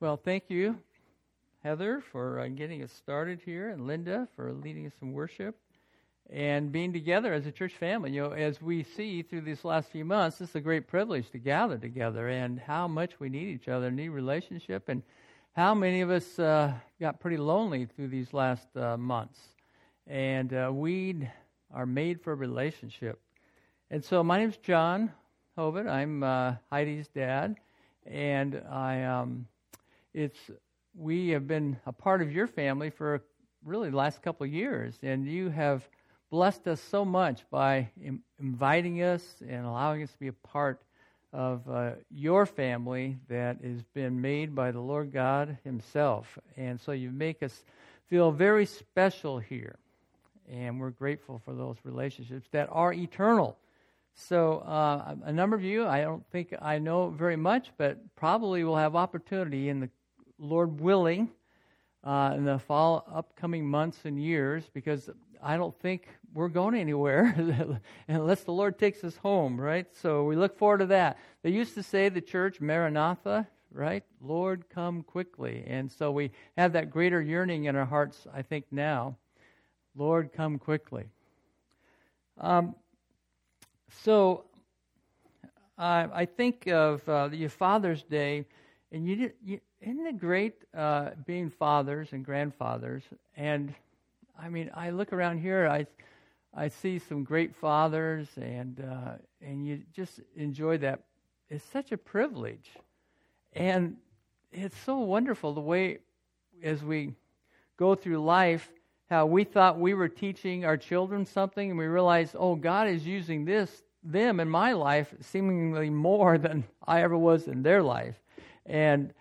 Well, thank you, Heather, for uh, getting us started here, and Linda for leading us in worship and being together as a church family. You know, as we see through these last few months, it's a great privilege to gather together and how much we need each other, need relationship, and how many of us uh, got pretty lonely through these last uh, months. And uh, we are made for relationship. And so my name's Jon Hovet. I'm uh, Heidi's dad, and I um, it's we have been a part of your family for really the last couple of years, and you have blessed us so much by Im- inviting us and allowing us to be a part of uh, your family that has been made by the Lord God Himself. And so you make us feel very special here. And we're grateful for those relationships that are eternal. So, uh, a number of you, I don't think I know very much, but probably will have opportunity in the Lord willing uh, in the fall upcoming months and years because I don't think we're going anywhere unless the Lord takes us home, right? So we look forward to that. They used to say the church, Maranatha, right? Lord, come quickly. And so we have that greater yearning in our hearts, I think, now. Lord, come quickly. Um, so I think of uh, the Father's Day, and you, you isn't it great uh, being fathers and grandfathers? And I mean, I look around here, I I see some great fathers, and uh, and you just enjoy that. It's such a privilege, and it's so wonderful the way as we go through life how we thought we were teaching our children something and we realized oh god is using this them in my life seemingly more than i ever was in their life and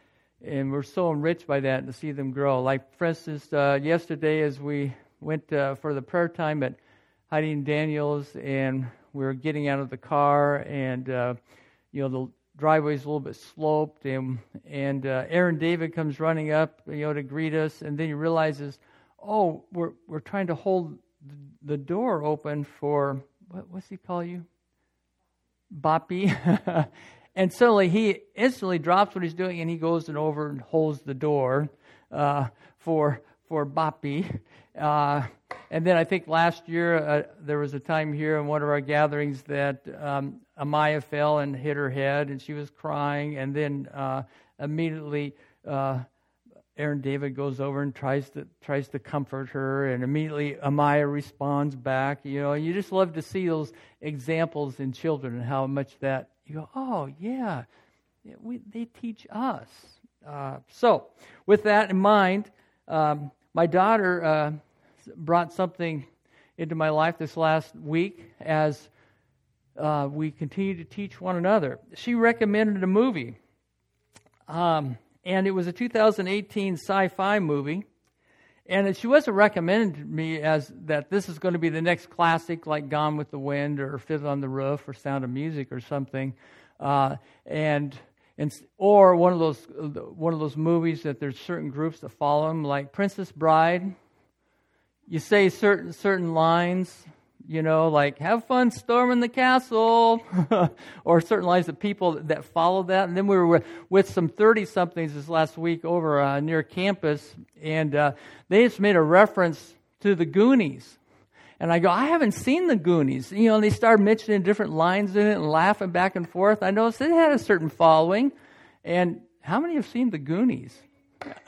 and we're so enriched by that to see them grow. Like, for instance, uh, yesterday as we went uh, for the prayer time at Heidi and Daniels, and we were getting out of the car, and uh, you know the driveway's a little bit sloped, and and uh, Aaron David comes running up, you know, to greet us, and then he realizes, oh, we're we're trying to hold the door open for what what's he call you? Boppy. And suddenly he instantly drops what he's doing and he goes and over and holds the door uh, for for Boppy. Uh, and then I think last year uh, there was a time here in one of our gatherings that um, Amaya fell and hit her head and she was crying. And then uh, immediately uh, Aaron David goes over and tries to tries to comfort her, and immediately Amaya responds back. You know, you just love to see those examples in children and how much that you go, oh, yeah, we, they teach us. Uh, so, with that in mind, um, my daughter uh, brought something into my life this last week as uh, we continue to teach one another. She recommended a movie, um, and it was a 2018 sci fi movie. And she wasn't recommending to me as that this is going to be the next classic like Gone with the Wind or Fiddler on the Roof or Sound of Music or something. Uh, and, and or one of those one of those movies that there's certain groups that follow them, like Princess Bride. You say certain certain lines, you know, like "Have fun storming the castle," or certain lines of people that follow that. And then we were with, some thirty somethings this last week over uh, near campus, and uh, they just made a reference to the Goonies. And I go, I haven't seen the Goonies. You know, and they started mentioning different lines in it and laughing back and forth. I noticed it had a certain following. And how many have seen the Goonies?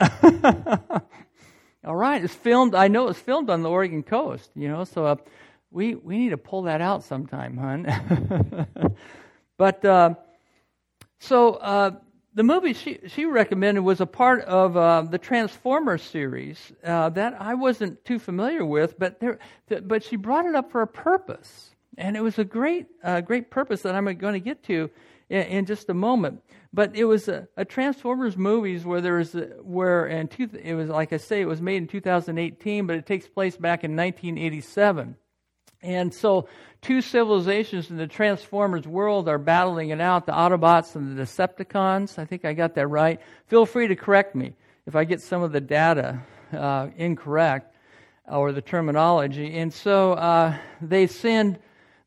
All right, it's filmed. I know it's filmed on the Oregon coast. You know, so uh, we we need to pull that out sometime, hon. but uh, so uh, the movie she, she recommended was a part of uh, the Transformers series uh, that I wasn't too familiar with, but there, th- but she brought it up for a purpose, and it was a great uh, great purpose that I'm going to get to in, in, just a moment. But it was a, a Transformers movies where there was a, where and two, it was like I say it was made in 2018, but it takes place back in 1987. And so, two civilizations in the Transformers world are battling it out the Autobots and the Decepticons. I think I got that right. Feel free to correct me if I get some of the data uh, incorrect or the terminology. And so, uh, they send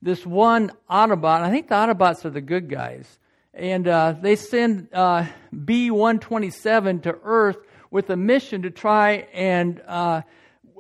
this one Autobot, I think the Autobots are the good guys, and uh, they send uh, B 127 to Earth with a mission to try and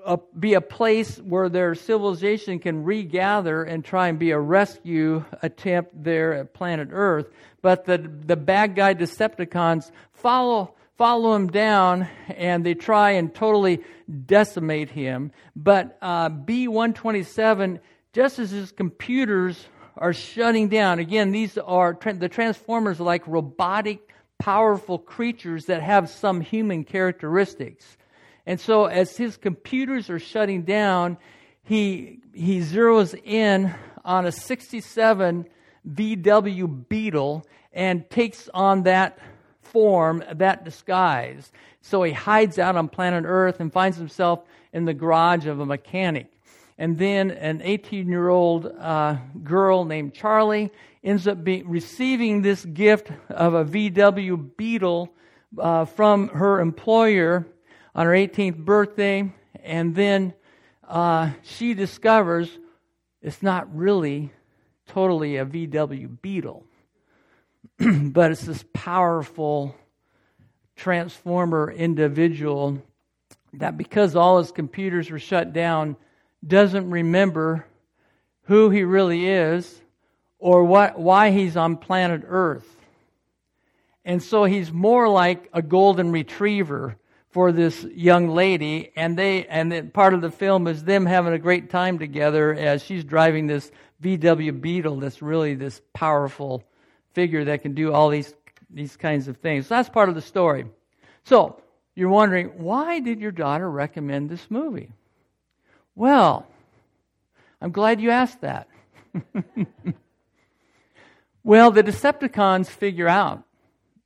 uh, be a place where their civilization can regather and try and be a rescue attempt there at planet Earth. But the, the bad guy Decepticons follow, follow him down and they try and totally decimate him. But uh, B 127, just as his computers are shutting down, again, these are the Transformers are like robotic, powerful creatures that have some human characteristics. And so as his computers are shutting down, he, he zeroes in on a 67 VW Beetle and takes on that form, that disguise. So he hides out on planet Earth and finds himself in the garage of a mechanic. And then an 18 year old uh, girl named Charlie ends up be- receiving this gift of a VW Beetle uh, from her employer on her 18th birthday, and then uh, she discovers it's not really totally a VW Beetle, but it's this powerful transformer individual that, because all his computers were shut down, doesn't remember who he really is or what, why he's on planet Earth. And so he's more like a golden retriever for this young lady, and they and part of the film is them having a great time together as she's driving this VW Beetle that's really this powerful figure that can do all these these kinds of things. So that's part of the story. So you're wondering why did your daughter recommend this movie? Well, I'm glad you asked that. well, the Decepticons figure out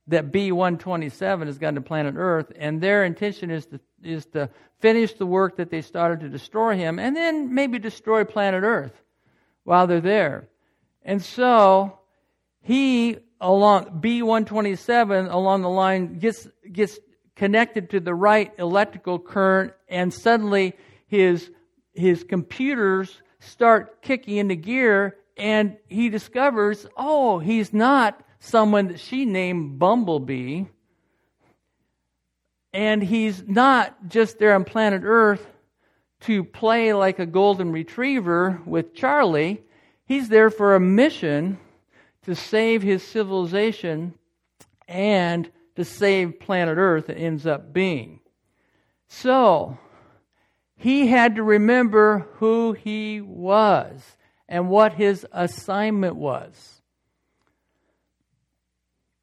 that B127 has gotten to planet Earth, and their intention is to, is to finish the work that they started to destroy him, and then maybe destroy planet Earth while they're there. And so he, along B127, along the line, gets, gets connected to the right electrical current, and suddenly his, his computers start kicking into gear, and he discovers, oh, he's not someone that she named Bumblebee. And he's not just there on planet Earth to play like a golden retriever with Charlie. He's there for a mission to save his civilization and to save planet Earth, it ends up being. So, he had to remember who he was and what his assignment was.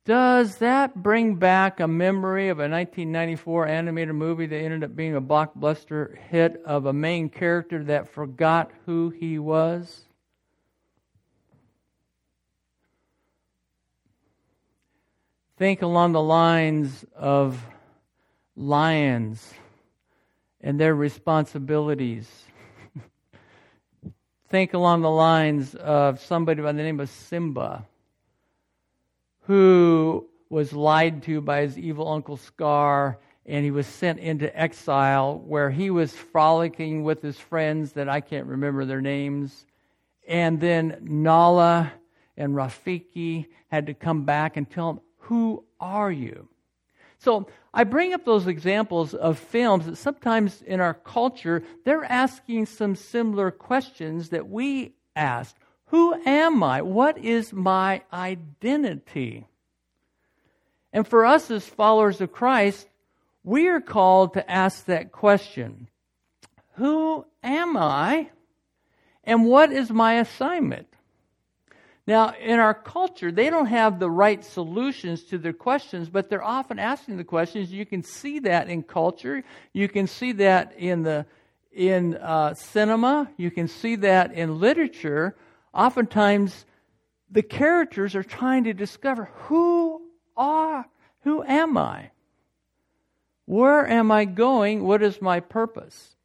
Does that bring back a memory of a 1994 animated movie that ended up being a blockbuster hit of a main character that forgot who he was? Think along the lines of lions and their responsibilities. Think along the lines of somebody by the name of Simba who was lied to by his evil uncle Scar, and he was sent into exile where he was frolicking with his friends that I can't remember their names. And then Nala and Rafiki had to come back and tell him, Who are you? So I bring up those examples of films that sometimes in our culture, they're asking some similar questions that we ask. Who am I? What is my identity? And for us as followers of Christ, we are called to ask that question Who am I? And what is my assignment? Now, in our culture, they don't have the right solutions to their questions, but they're often asking the questions. You can see that in culture. You can see that in the in uh, cinema. You can see that in literature oftentimes the characters are trying to discover who are who am I? Where am I going? What is my purpose?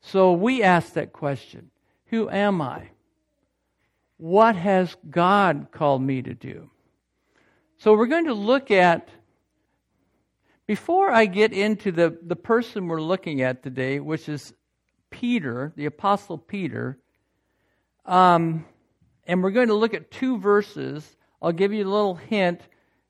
So we ask that question Who am I? What has God called me to do? So we're going to look at, before I get into the, the person we're looking at today, which is Peter, the Apostle Peter, um, and we're going to look at two verses. I'll give you a little hint.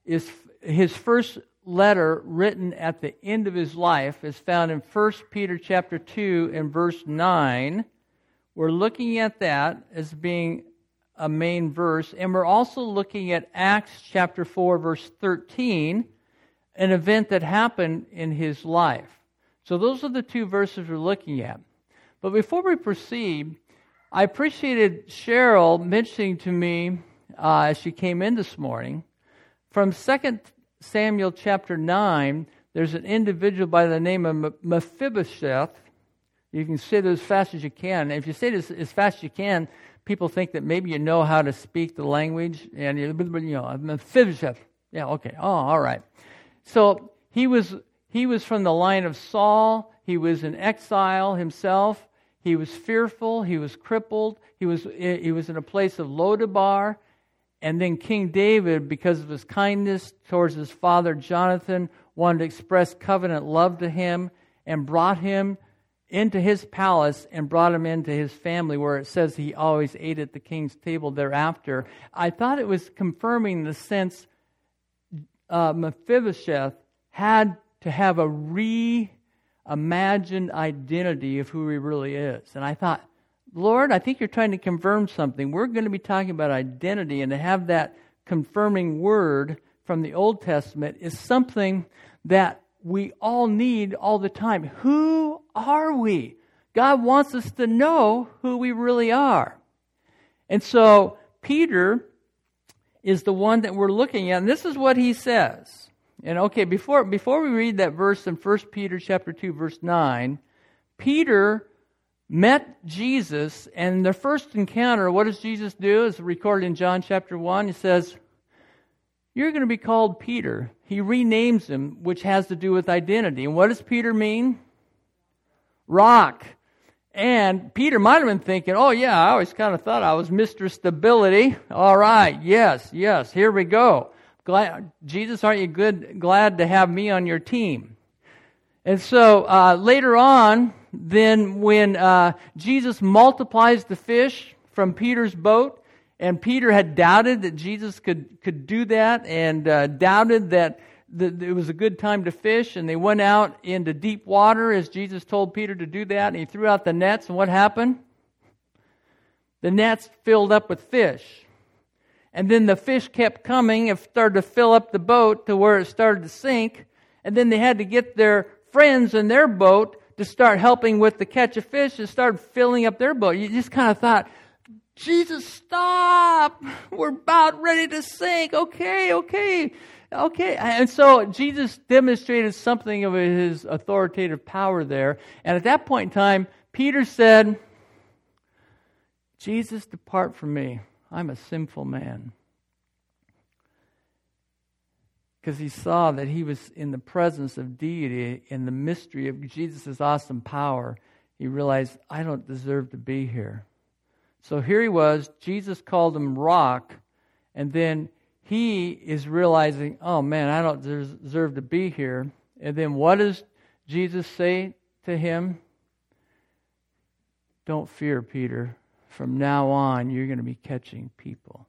Is his first letter written at the end of his life is found in 1 Peter chapter 2 and verse 9. We're looking at that as being a main verse, and we're also looking at Acts chapter 4 verse 13, an event that happened in his life. So those are the two verses we're looking at. But before we proceed, I appreciated Cheryl mentioning to me uh, as she came in this morning from 2 Samuel chapter 9, there's an individual by the name of Mephibosheth. You can say it as fast as you can. if you say it as, as fast as you can, people think that maybe you know how to speak the language. And you know, Mephibosheth. Yeah, okay. Oh, all right. So he was he was from the line of Saul. He was in exile himself. He was fearful. He was crippled. He was, he was in a place of Lodabar. And then King David, because of his kindness towards his father Jonathan, wanted to express covenant love to him and brought him into his palace and brought him into his family, where it says he always ate at the king's table thereafter. I thought it was confirming the sense uh, Mephibosheth had to have a re imagined identity of who he really is. And I thought, Lord, I think you're trying to confirm something. We're going to be talking about identity, and to have that confirming word from the Old Testament is something that we all need all the time. Who are we? God wants us to know who we really are. And so Peter is the one that we're looking at, and this is what he says. And okay, before before we read that verse in 1 Peter chapter 2 verse 9, Peter met Jesus and their first encounter, what does Jesus do? Is recorded in John chapter 1. He says, "You're going to be called Peter." He renames him, which has to do with identity. And what does Peter mean? Rock. And Peter might have been thinking, oh, yeah, I always kind of thought I was Mr. Stability. All right, yes, yes, here we go. Glad, Jesus, aren't you good, glad to have me on your team? And so uh, later on, then when uh, Jesus multiplies the fish from Peter's boat, and Peter had doubted that Jesus could, could do that and uh, doubted that it was a good time to fish, and they went out into deep water as Jesus told Peter to do that, and he threw out the nets, and what happened? The nets filled up with fish. And then the fish kept coming and started to fill up the boat to where it started to sink. And then they had to get their friends in their boat to start helping with the catch of fish and start filling up their boat. You just kind of thought, Jesus, stop! We're about ready to sink. Okay, okay, okay. And so Jesus demonstrated something of his authoritative power there. And at that point in time, Peter said, Jesus, depart from me. I'm a sinful man. Because he saw that he was in the presence of deity, in the mystery of Jesus' awesome power. He realized, I don't deserve to be here. So here he was. Jesus called him rock. And then he is realizing, oh man, I don't deserve to be here. And then what does Jesus say to him? Don't fear, Peter from now on, you're going to be catching people.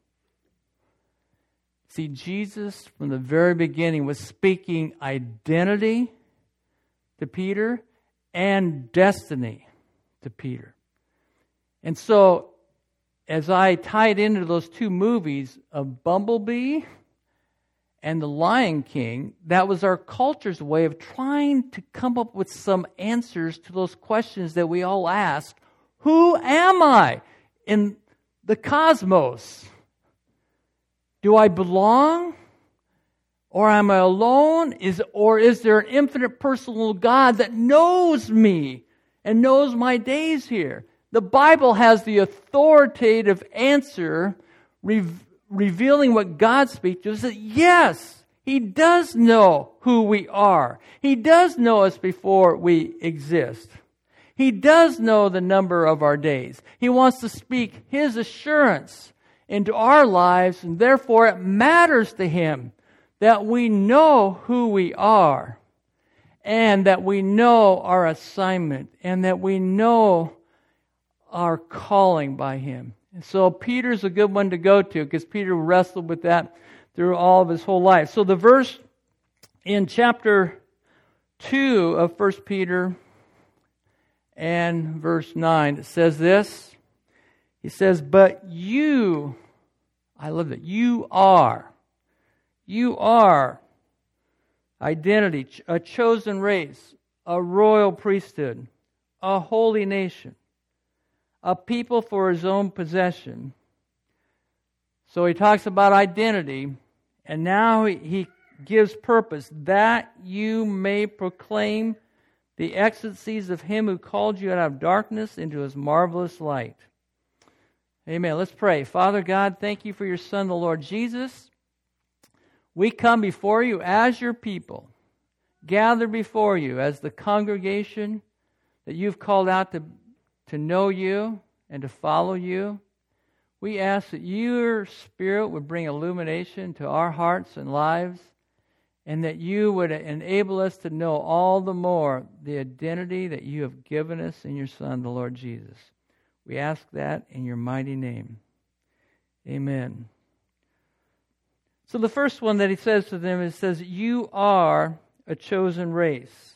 See, Jesus, from the very beginning, was speaking identity to Peter and destiny to Peter. And so, as I tied into those two movies of Bumblebee and The Lion King, that was our culture's way of trying to come up with some answers to those questions that we all ask Who am I? In the cosmos? Do I belong? Or am I alone? Is, or is there an infinite personal God that knows me and knows my days here? The Bible has the authoritative answer re- revealing what God speaks to us that yes, He does know who we are. He does know us before we exist. He does know the number of our days. He wants to speak His assurance into our lives, and therefore it matters to Him that we know who we are, and that we know our assignment, and that we know our calling by Him. so Peter's a good one to go to because Peter wrestled with that through all of his whole life. So the verse in chapter 2 of 1 Peter and verse 9 it says this. He says, But you, I love that, you are, you are identity, a chosen race, a royal priesthood, a holy nation, a people for his own possession. So he talks about identity, and now he gives purpose that you may proclaim the excellencies of him who called you out of darkness into his marvelous light. Amen. Let's pray. Father God, thank you for your Son, the Lord Jesus. We come before you as your people, gathered before you as the congregation that you've called out to, to know you and to follow you. We ask that your Spirit would bring illumination to our hearts and lives, and that you would enable us to know all the more the identity that you have given us in your Son, the Lord Jesus. We ask that in your mighty name. Amen. So the first one that he says to them is says, You are a chosen race.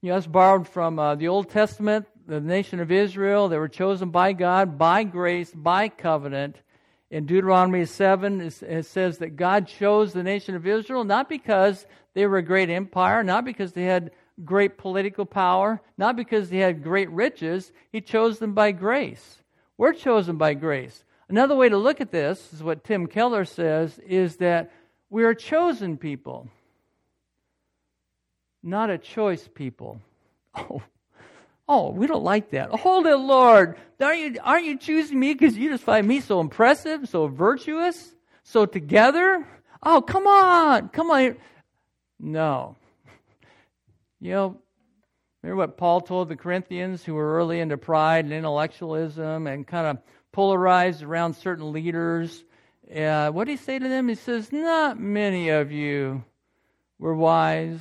You know, that's borrowed from uh, the Old Testament, the nation of Israel. They were chosen by God, by grace, by covenant. In Deuteronomy 7, it says that God chose the nation of Israel not because they were a great empire, not because they had great political power, not because they had great riches. He chose them by grace. We're chosen by grace. Another way to look at this is what Tim Keller says is that we are chosen people, not a choice people. Oh, oh, we don't like that. Hold it, Lord. Aren't you, aren't you choosing me because you just find me so impressive, so virtuous, so together? Oh, come on, come on. No. You know, remember what Paul told the Corinthians who were early into pride and intellectualism and kind of polarized around certain leaders. Uh, what did he say to them? He says, Not many of you were wise,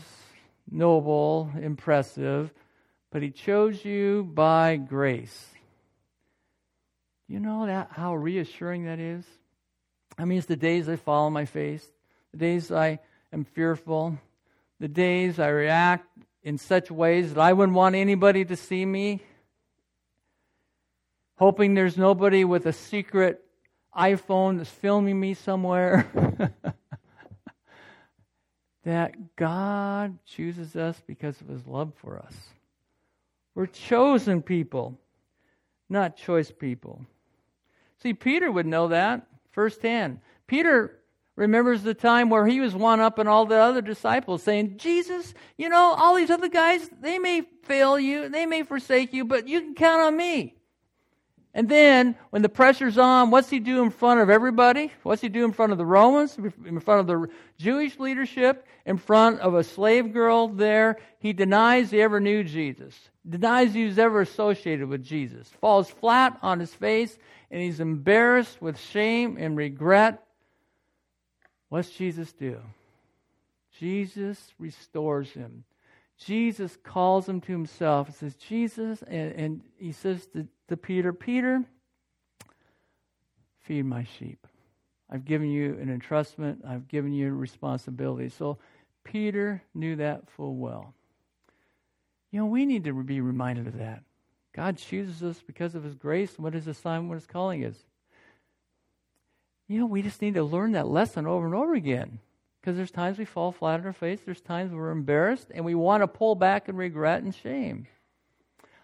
noble, impressive, but he chose you by grace. You know that how reassuring that is? I mean, it's the days I fall on my face, the days I am fearful, the days I react in such ways that I wouldn't want anybody to see me hoping there's nobody with a secret iPhone that's filming me somewhere. that God chooses us because of his love for us. We're chosen people, not choice people. See, Peter would know that firsthand. Peter remembers the time where he was one up and all the other disciples saying, Jesus, you know, all these other guys, they may fail you, they may forsake you, but you can count on me. And then, when the pressure's on, what's he do in front of everybody? What's he do in front of the Romans, in front of the Jewish leadership, in front of a slave girl there? He denies he ever knew Jesus, denies he was ever associated with Jesus, falls flat on his face, and he's embarrassed with shame and regret. What's Jesus do? Jesus restores him. Jesus calls him to himself and says, Jesus, and, and he says to, to Peter, Peter, feed my sheep. I've given you an entrustment, I've given you responsibility. So Peter knew that full well. You know, we need to be reminded of that. God chooses us because of his grace. What his assignment, what his calling is. You know, we just need to learn that lesson over and over again. Because there's times we fall flat on our face, there's times we're embarrassed, and we want to pull back in regret and shame.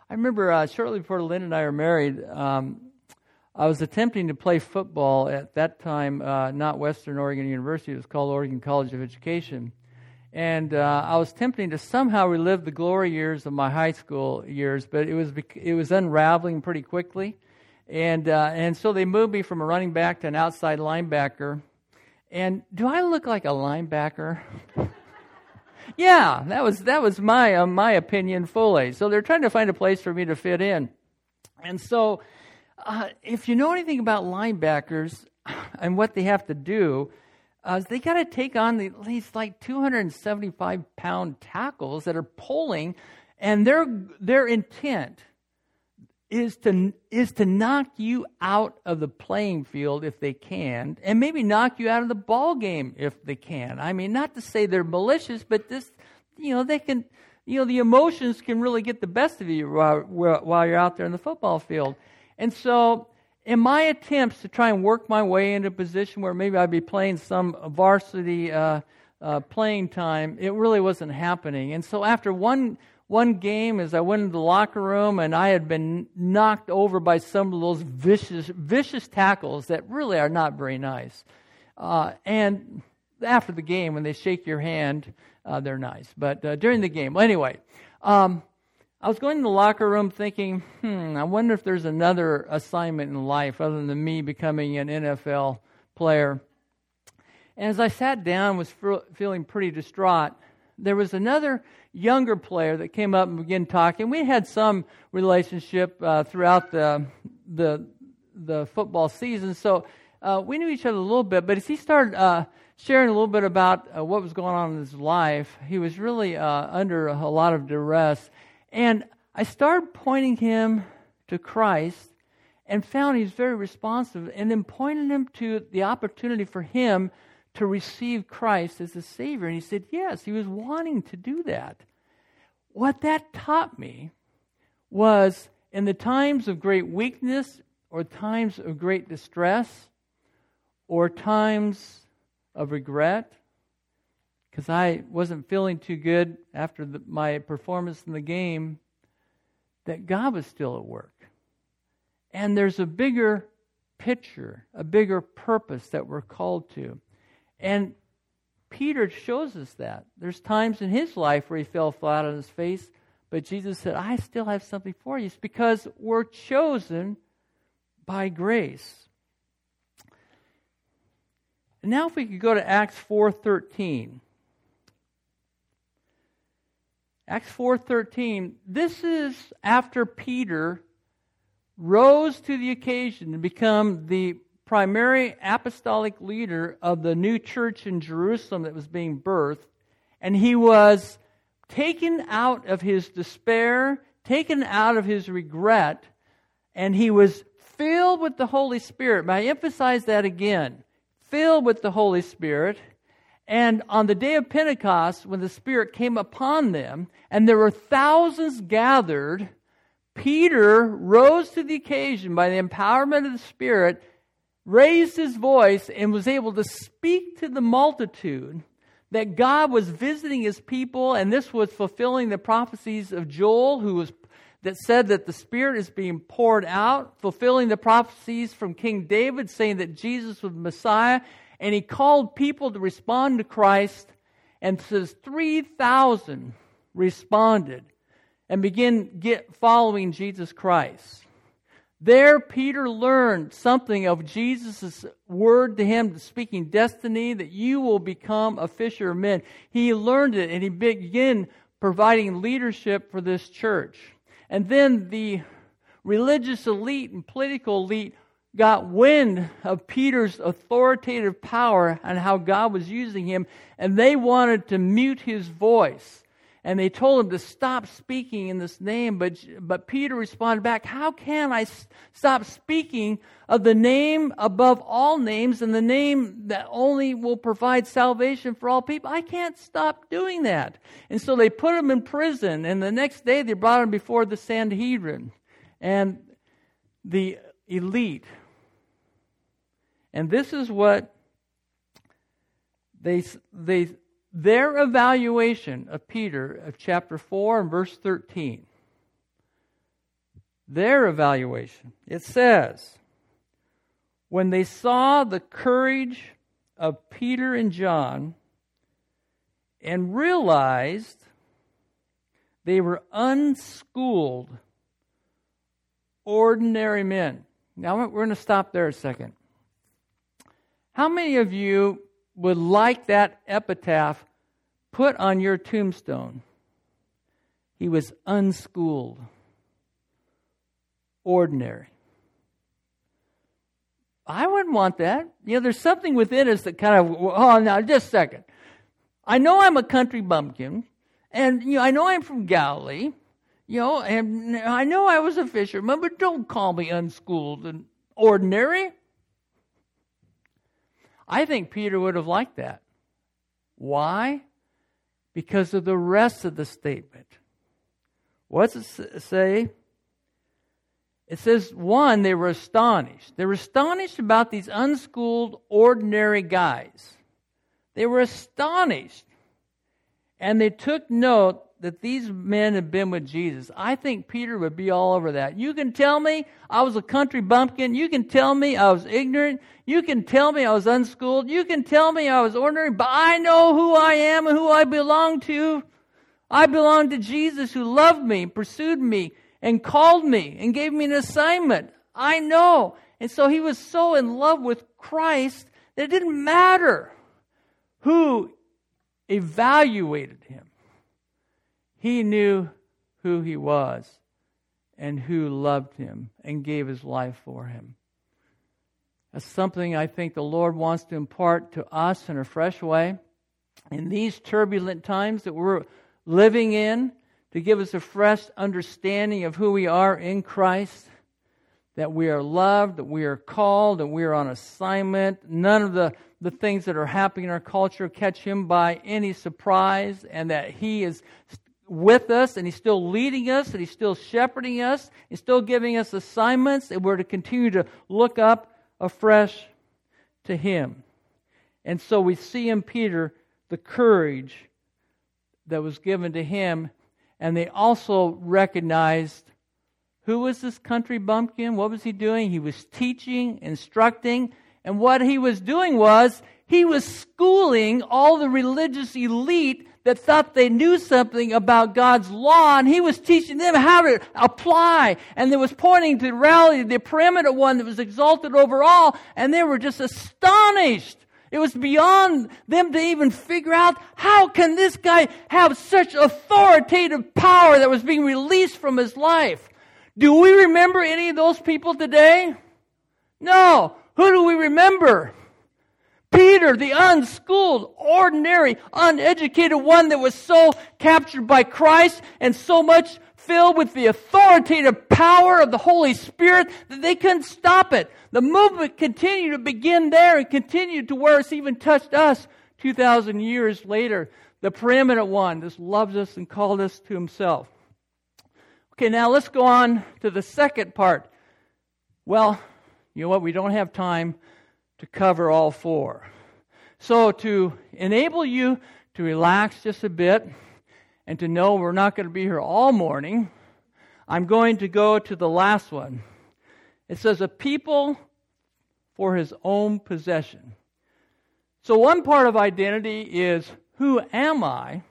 I remember uh, shortly before Lynn and I were married, um, I was attempting to play football at that time, uh, not Western Oregon University, it was called Oregon College of Education. And uh, I was attempting to somehow relive the glory years of my high school years, but it was, it was unraveling pretty quickly. And, uh, and so they moved me from a running back to an outside linebacker. And do I look like a linebacker? yeah, that was that was my uh, my opinion fully. So they're trying to find a place for me to fit in. And so, uh, if you know anything about linebackers and what they have to do, uh, they got to take on the, these like 275 pound tackles that are pulling, and their their intent is to is to knock you out of the playing field if they can, and maybe knock you out of the ball game if they can. I mean, not to say they're malicious, but this, you know, they can, you know, the emotions can really get the best of you while, while you're out there in the football field. And so, in my attempts to try and work my way into a position where maybe I'd be playing some varsity uh, uh, playing time, it really wasn't happening. And so, after one one game as I went into the locker room and I had been knocked over by some of those vicious, vicious tackles that really are not very nice. Uh, and after the game, when they shake your hand, uh, they're nice. But uh, during the game, anyway, um, I was going to the locker room thinking, hmm, I wonder if there's another assignment in life other than me becoming an NFL player. And as I sat down, was feeling pretty distraught there was another younger player that came up and began talking. We had some relationship uh, throughout the, the, the football season, so uh, we knew each other a little bit. But as he started uh, sharing a little bit about uh, what was going on in his life, he was really uh, under a lot of duress. And I started pointing him to Christ and found he's very responsive, and then pointed him to the opportunity for him to receive Christ as a Savior? And he said, Yes, he was wanting to do that. What that taught me was in the times of great weakness, or times of great distress, or times of regret, because I wasn't feeling too good after the, my performance in the game, that God was still at work. And there's a bigger picture, a bigger purpose that we're called to. And Peter shows us that. There's times in his life where he fell flat on his face, but Jesus said, I still have something for you. It's because we're chosen by grace. Now if we could go to Acts 4:13. Acts 4:13, this is after Peter rose to the occasion to become the primary apostolic leader of the new church in Jerusalem that was being birthed, and he was taken out of his despair, taken out of his regret, and he was filled with the Holy Spirit. I emphasize that again? Filled with the Holy Spirit. And on the day of Pentecost, when the Spirit came upon them, and there were thousands gathered, Peter rose to the occasion by the empowerment of the Spirit raised his voice and was able to speak to the multitude that God was visiting his people, and this was fulfilling the prophecies of Joel, who was that said that the Spirit is being poured out, fulfilling the prophecies from King David, saying that Jesus was Messiah, and he called people to respond to Christ, and says three thousand responded and begin get following Jesus Christ. There, Peter learned something of Jesus' word to him, speaking destiny, that you will become a fisher of men. He learned it and he began providing leadership for this church. And then the religious elite and political elite got wind of Peter's authoritative power and how God was using him, and they wanted to mute his voice and they told him to stop speaking in this name. But, but Peter responded back, How can I stop speaking of the name above all names and the name that only will provide salvation for all people? I can't stop doing that. And so they put him in prison, and the next day they brought him before the Sanhedrin and the elite. And this is what they, they their evaluation of Peter of chapter 4 and verse 13. Their evaluation. It says, when they saw the courage of Peter and John and realized they were unschooled, ordinary men. Now we're going to stop there a second. How many of you would like that epitaph put on your tombstone. He was unschooled, ordinary. I wouldn't want that. You know, there's something within us that kind of, oh, now, just a second. I know I'm a country bumpkin, and you know, I know I'm from Galilee. You know, and I know I was a fisherman, but don't call me unschooled and ordinary. I think Peter would have liked that. Why? Because of the rest of the statement. What's it say? It says, one, they were astonished. They were astonished about these unschooled, ordinary guys. They were astonished. And they took note that these men had been with Jesus. I think Peter would be all over that. You can tell me I was a country bumpkin. You can tell me I was ignorant. You can tell me I was unschooled. You can tell me I was ordinary, but I know who I am and who I belong to. I belong to Jesus who loved me, pursued me, and called me and gave me an assignment. I know. And so he was so in love with Christ that it didn't matter who evaluated him. He knew who he was and who loved him and gave his life for him. That's something I think the Lord wants to impart to us in a fresh way. In these turbulent times that we're living in, to give us a fresh understanding of who we are in Christ, that we are loved, that we are called, that we are on assignment. None of the, the things that are happening in our culture catch him by any surprise, and that he is with us and he's still leading us and he's still shepherding us he's still giving us assignments and we're to continue to look up afresh to him. And so we see in peter the courage that was given to him and they also recognized who was this country bumpkin what was he doing? He was teaching instructing and what he was doing was he was schooling all the religious elite that thought they knew something about God's law, and he was teaching them how to apply. And they was pointing to reality, the preeminent one that was exalted over all, and they were just astonished. It was beyond them to even figure out how can this guy have such authoritative power that was being released from his life. Do we remember any of those people today? No. Who do we remember? Peter, the unschooled, ordinary, uneducated one that was so captured by Christ and so much filled with the authoritative power of the Holy Spirit that they couldn't stop it. The movement continued to begin there and continued to where it's even touched us 2,000 years later. The preeminent one that loves us and called us to himself. Okay, now let's go on to the second part. Well, you know what? We don't have time to cover all four. So, to enable you to relax just a bit and to know we're not going to be here all morning, I'm going to go to the last one. It says, A people for his own possession. So, one part of identity is who am I?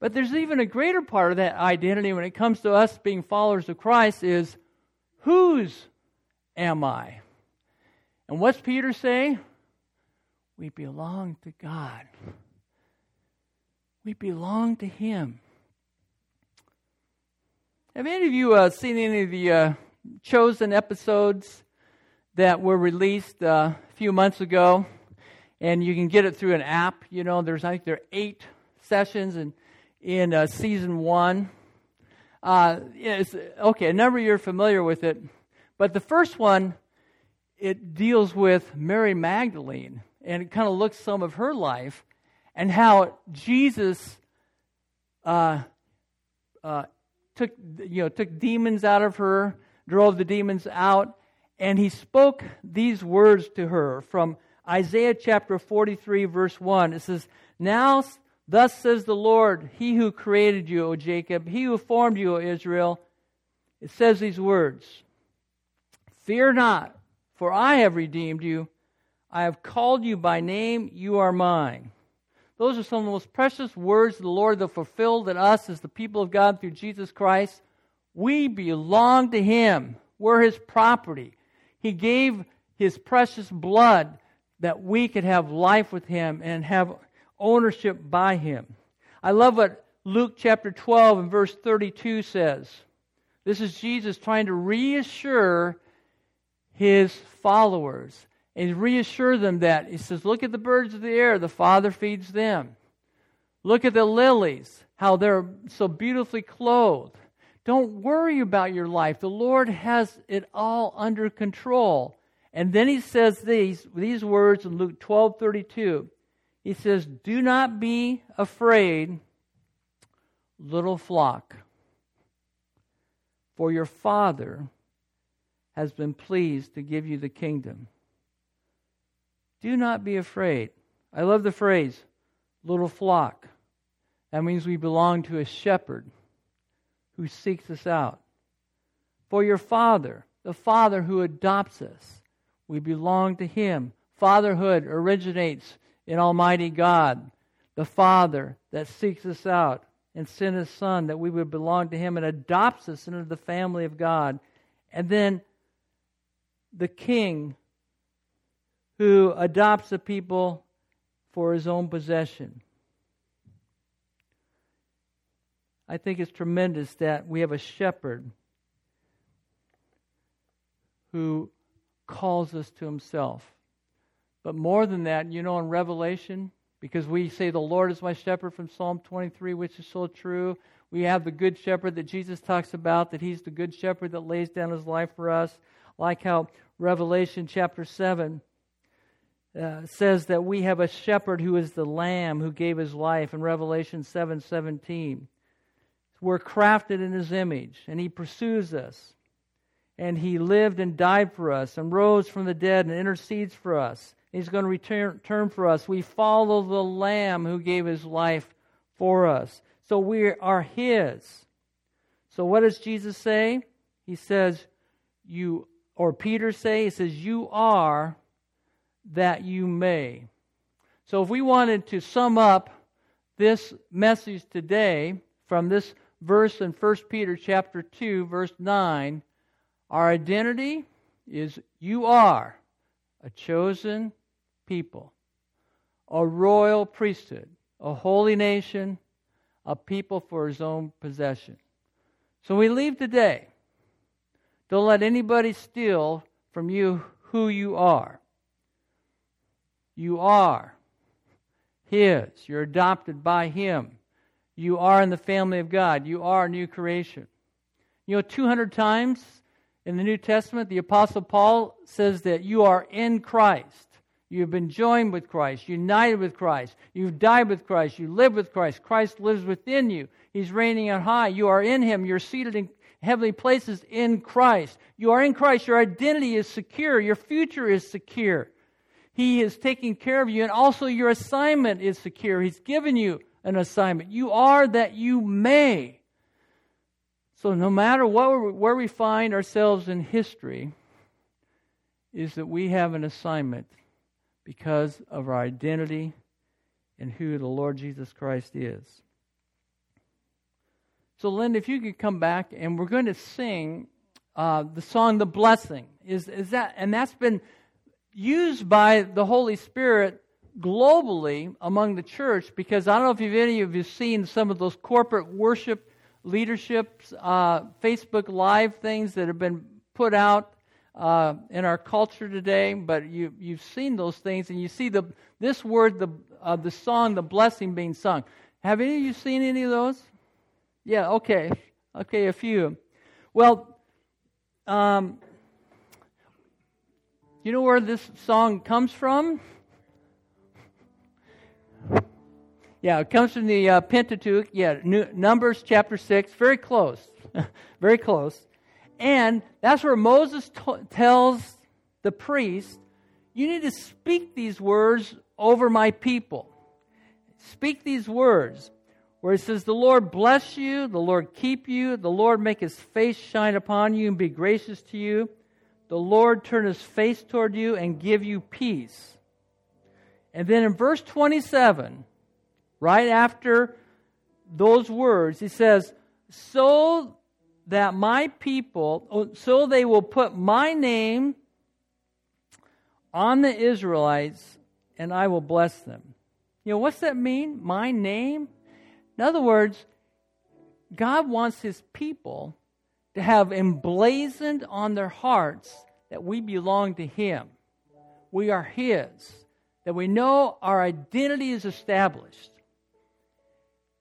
But there's even a greater part of that identity when it comes to us being followers of Christ is whose am I? And what's Peter say? We belong to God. We belong to Him. Have any of you uh, seen any of the uh, chosen episodes that were released uh, a few months ago? And you can get it through an app. You know, there's I think there are eight sessions in in uh, season one. Uh, okay, a number of you are familiar with it, but the first one it deals with Mary Magdalene and it kind of looks some of her life and how Jesus uh, uh, took you know took demons out of her, drove the demons out, and he spoke these words to her from Isaiah chapter 43 verse 1. It says, "Now thus says the Lord, he who created you, O Jacob, he who formed you, O Israel." It says these words, "Fear not, for I have redeemed you. I have called you by name. You are mine. Those are some of the most precious words of the Lord that fulfilled in us as the people of God through Jesus Christ. We belong to Him. We're His property. He gave His precious blood that we could have life with Him and have ownership by Him. I love what Luke chapter 12 and verse 32 says. This is Jesus trying to reassure his followers and reassure them that he says, Look at the birds of the air, the Father feeds them. Look at the lilies, how they're so beautifully clothed. Don't worry about your life. The Lord has it all under control. And then he says these, these words in Luke 12 32. He says, Do not be afraid, little flock, for your Father has been pleased to give you the kingdom. Do not be afraid. I love the phrase, little flock. That means we belong to a shepherd who seeks us out. For your Father, the Father who adopts us, we belong to Him. Fatherhood originates in Almighty God, the Father that seeks us out and sent His Son that we would belong to Him and adopts us into the family of God. And then the King who adopts the people for His own possession. I think it's tremendous that we have a shepherd who calls us to himself. But more than that, you know, in Revelation, because we say, The Lord is my shepherd from Psalm 23, which is so true. We have the good shepherd that Jesus talks about, that he's the good shepherd that lays down his life for us. Like how Revelation chapter 7 uh, says that we have a shepherd who is the lamb who gave his life in Revelation 7 17. We're crafted in his image, and he pursues us and he lived and died for us and rose from the dead and intercedes for us. He's going to return, return for us. We follow the Lamb who gave his life for us. So we are his. So what does Jesus say? He says, You, or Peter say, he says, You are that you may. So if we wanted to sum up this message today from this verse in 1 Peter chapter 2, verse 9, our identity is you are a chosen people, a royal priesthood, a holy nation, a people for his own possession. So we leave today. Don't let anybody steal from you who you are. You are His. You're adopted by Him. You are in the family of God. You are a new creation. You know, 200 times in the New Testament, the Apostle Paul says that you are in Christ. You've been joined with Christ, united with Christ. You've died with Christ. You live with Christ. Christ lives within you. He's reigning on high. You are in Him. You're seated in heavenly places in Christ. You are in Christ. Your identity is secure. Your future is secure. He is taking care of you, and also your assignment is secure. He's given you an assignment. You are that you may. So, no matter what, where we find ourselves in history, is that we have an assignment because of our identity and who the Lord Jesus Christ is. So, Linda, if you could come back, and we're going to sing uh, the song "The Blessing." Is is that? And that's been used by the Holy Spirit globally among the church because I don't know if you've, any of you seen some of those corporate worship leadership's uh, Facebook Live things that have been put out uh, in our culture today, but you, you've seen those things, and you see the this word, the uh, the song, the blessing being sung. Have any of you seen any of those? Yeah, okay, okay, a few. Well, um, you know where this song comes from? Yeah, it comes from the uh, Pentateuch. Yeah, New, Numbers chapter 6. Very close. very close. And that's where Moses t- tells the priest, You need to speak these words over my people. Speak these words. Where it says, The Lord bless you, the Lord keep you, the Lord make his face shine upon you and be gracious to you, the Lord turn his face toward you and give you peace. And then in verse 27, right after those words, he says, So that my people, oh, so they will put my name on the Israelites, and I will bless them. You know, what's that mean? My name? In other words, God wants his people to have emblazoned on their hearts that we belong to him. We are his. That we know our identity is established.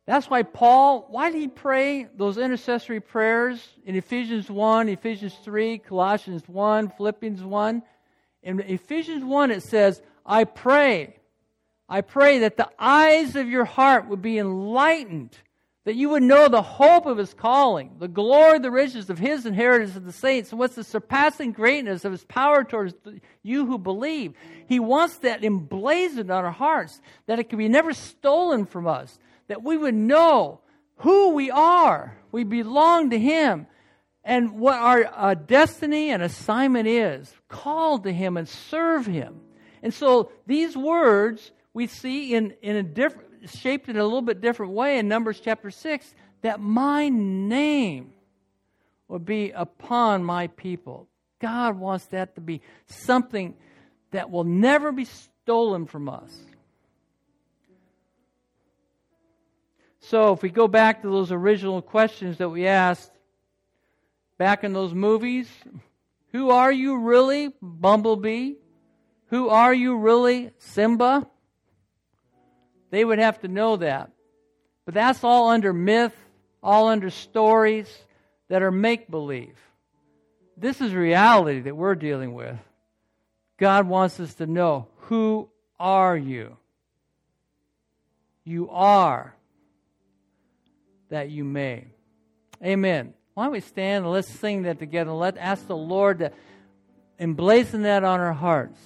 That's why Paul, why did he pray those intercessory prayers in Ephesians 1, Ephesians 3, Colossians 1, Philippians 1? In Ephesians 1, it says, I pray, I pray that the eyes of your heart would be enlightened that you would know the hope of his calling, the glory, the riches of his inheritance of the saints, and what's the surpassing greatness of his power towards you who believe. He wants that emblazoned on our hearts, that it can be never stolen from us, that we would know who we are. We belong to him, and what our uh, destiny and assignment is, called to him and serve him. And so these words we see in, in a different shaped in a little bit different way in Numbers chapter 6 that my name will be upon my people. God wants that to be something that will never be stolen from us. So, if we go back to those original questions that we asked back in those movies, who are you really, Bumblebee? Who are you really, Simba? They would have to know that. But that's all under myth, all under stories that are make believe. This is reality that we're dealing with. God wants us to know who are you? You are that you may. Amen. Why don't we stand and let's sing that together. Let ask the Lord to emblazon that on our hearts.